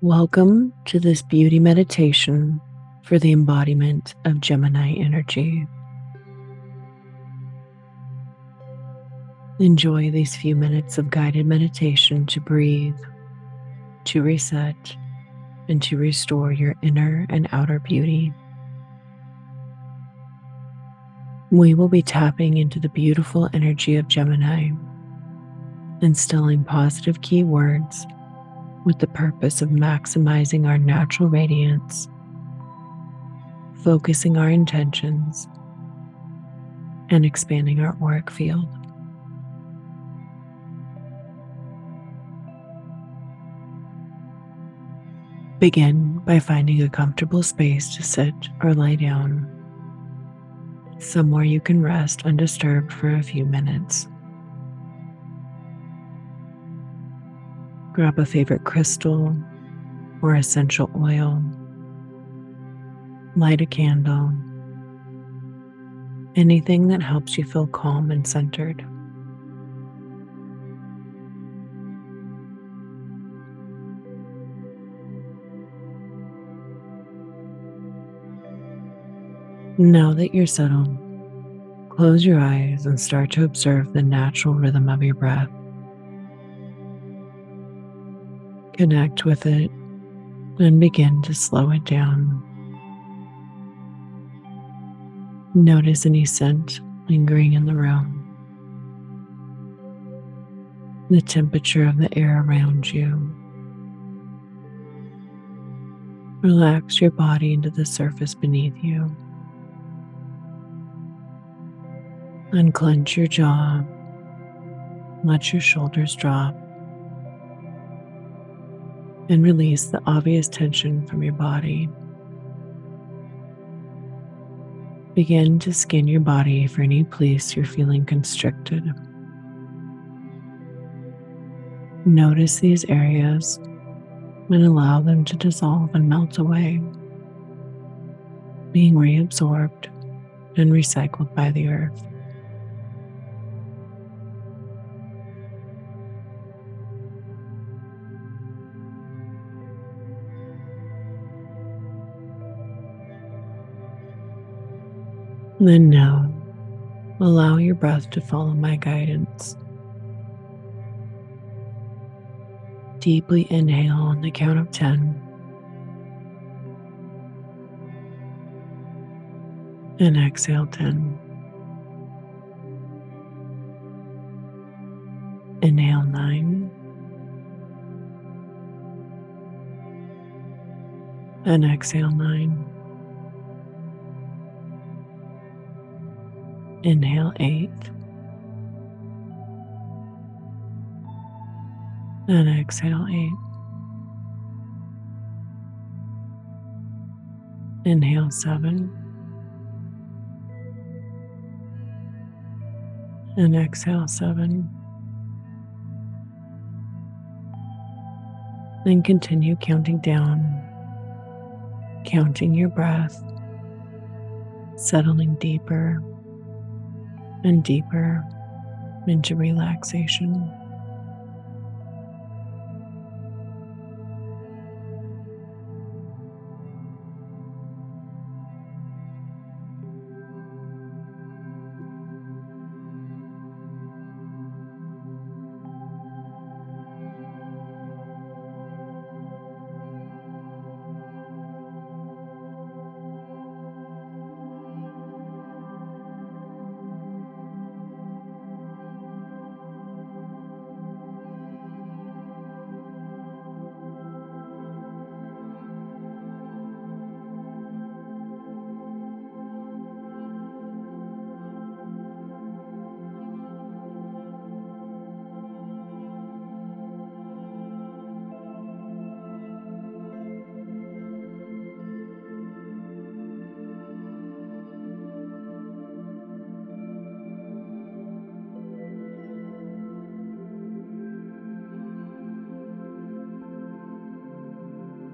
Welcome to this beauty meditation for the embodiment of Gemini energy. Enjoy these few minutes of guided meditation to breathe, to reset, and to restore your inner and outer beauty. We will be tapping into the beautiful energy of Gemini, instilling positive keywords with the purpose of maximizing our natural radiance, focusing our intentions, and expanding our auric field. Begin by finding a comfortable space to sit or lie down, somewhere you can rest undisturbed for a few minutes. Grab a favorite crystal or essential oil. Light a candle. Anything that helps you feel calm and centered. Now that you're settled, close your eyes and start to observe the natural rhythm of your breath. Connect with it and begin to slow it down. Notice any scent lingering in the room, the temperature of the air around you. Relax your body into the surface beneath you. Unclench your jaw. Let your shoulders drop and release the obvious tension from your body. Begin to scan your body for any place you're feeling constricted. Notice these areas and allow them to dissolve and melt away, being reabsorbed and recycled by the earth. Then now, allow your breath to follow my guidance. Deeply inhale on the count of 10. And exhale 10. Inhale 9. And exhale 9. Inhale eight. And exhale eight. Inhale seven. And exhale seven. Then continue counting down, counting your breath, settling deeper and deeper into relaxation.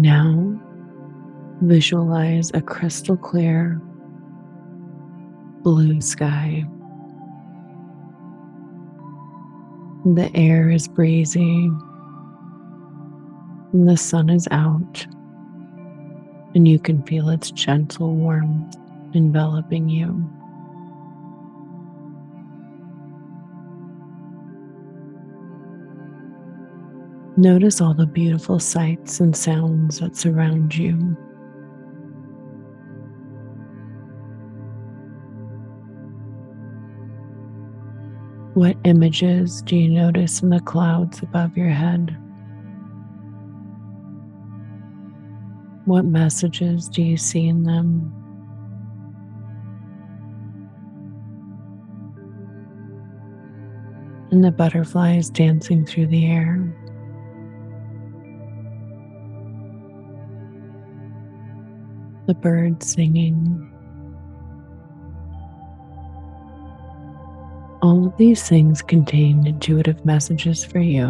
Now, visualize a crystal clear blue sky. The air is breezy, the sun is out, and you can feel its gentle warmth enveloping you. Notice all the beautiful sights and sounds that surround you. What images do you notice in the clouds above your head? What messages do you see in them? And the butterflies dancing through the air. The birds singing. All of these things contain intuitive messages for you.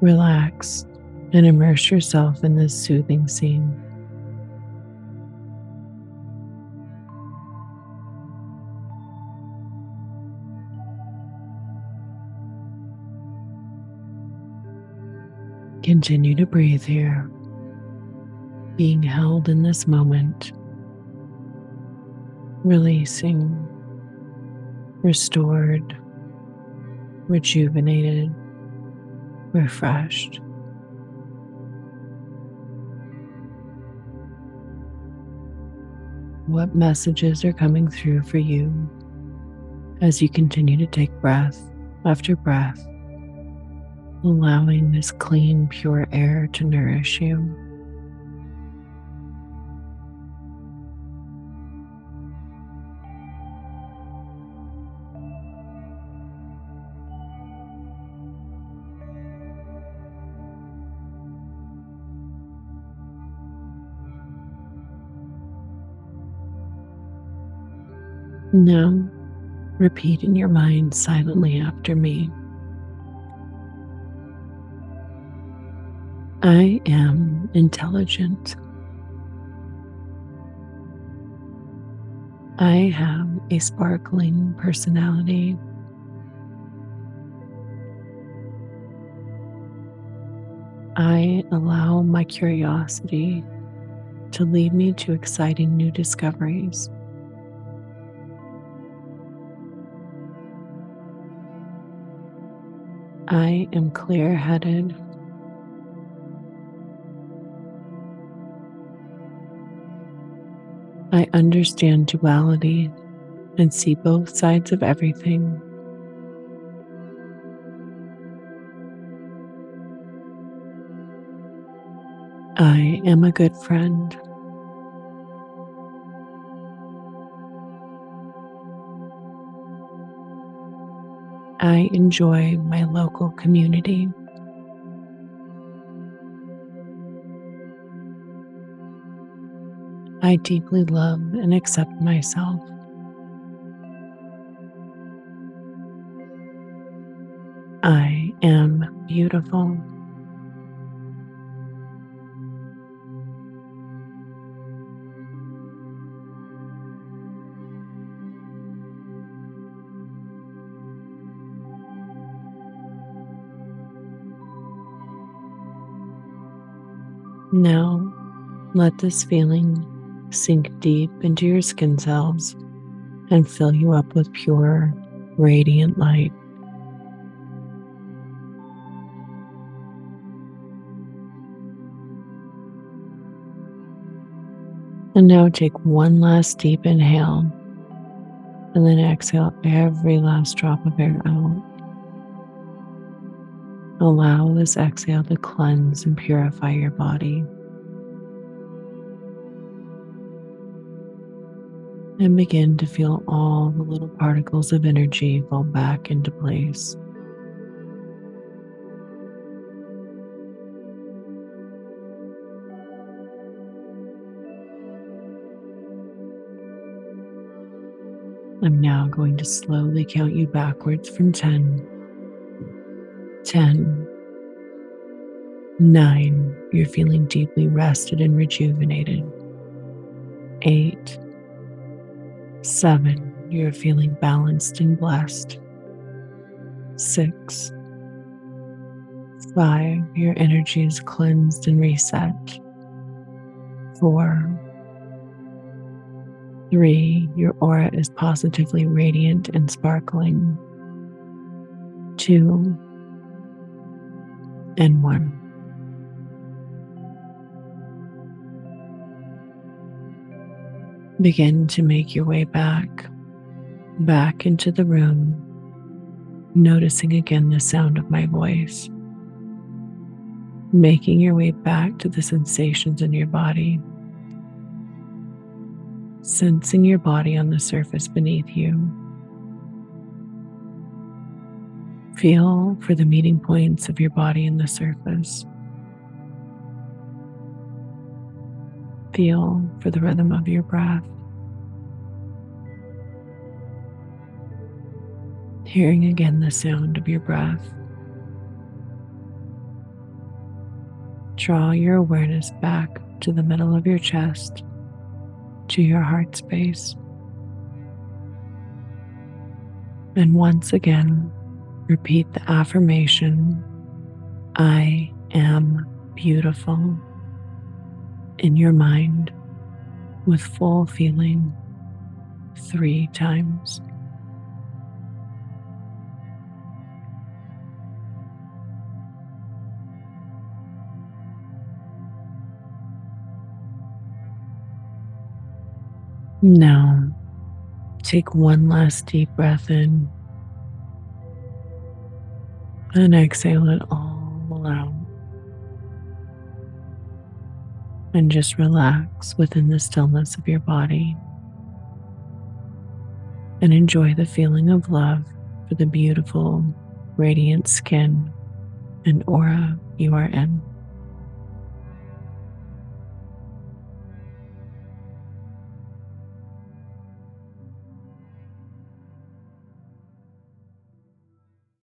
Relax and immerse yourself in this soothing scene. Continue to breathe here, being held in this moment. Releasing, restored, rejuvenated, refreshed. What messages are coming through for you as you continue to take breath after breath, allowing this clean, pure air to nourish you? Now, repeat in your mind silently after me. I am intelligent. I have a sparkling personality. I allow my curiosity to lead me to exciting new discoveries. I am clear headed. I understand duality and see both sides of everything. I am a good friend. I enjoy my local community. I deeply love and accept myself. I am beautiful. Now, let this feeling sink deep into your skin cells and fill you up with pure, radiant light. And now take one last deep inhale and then exhale every last drop of air out. Allow this exhale to cleanse and purify your body. And begin to feel all the little particles of energy fall back into place. I'm now going to slowly count you backwards from 10 10, 9, you're feeling deeply rested and rejuvenated. 8, 7, you're feeling balanced and blessed. 6, Five, your energy is cleansed and reset. Four, three, your aura is positively radiant and sparkling. Two, and one. Begin to make your way back, back into the room, noticing again the sound of my voice. Making your way back to the sensations in your body, sensing your body on the surface beneath you. Feel for the meeting points of your body and the surface. Feel for the rhythm of your breath. Hearing again the sound of your breath. Draw your awareness back to the middle of your chest, to your heart space. And once again, repeat the affirmation I am beautiful in your mind with full feeling three times. Now, take one last deep breath in and exhale it all out. And just relax within the stillness of your body and enjoy the feeling of love for the beautiful, radiant skin and aura you are in.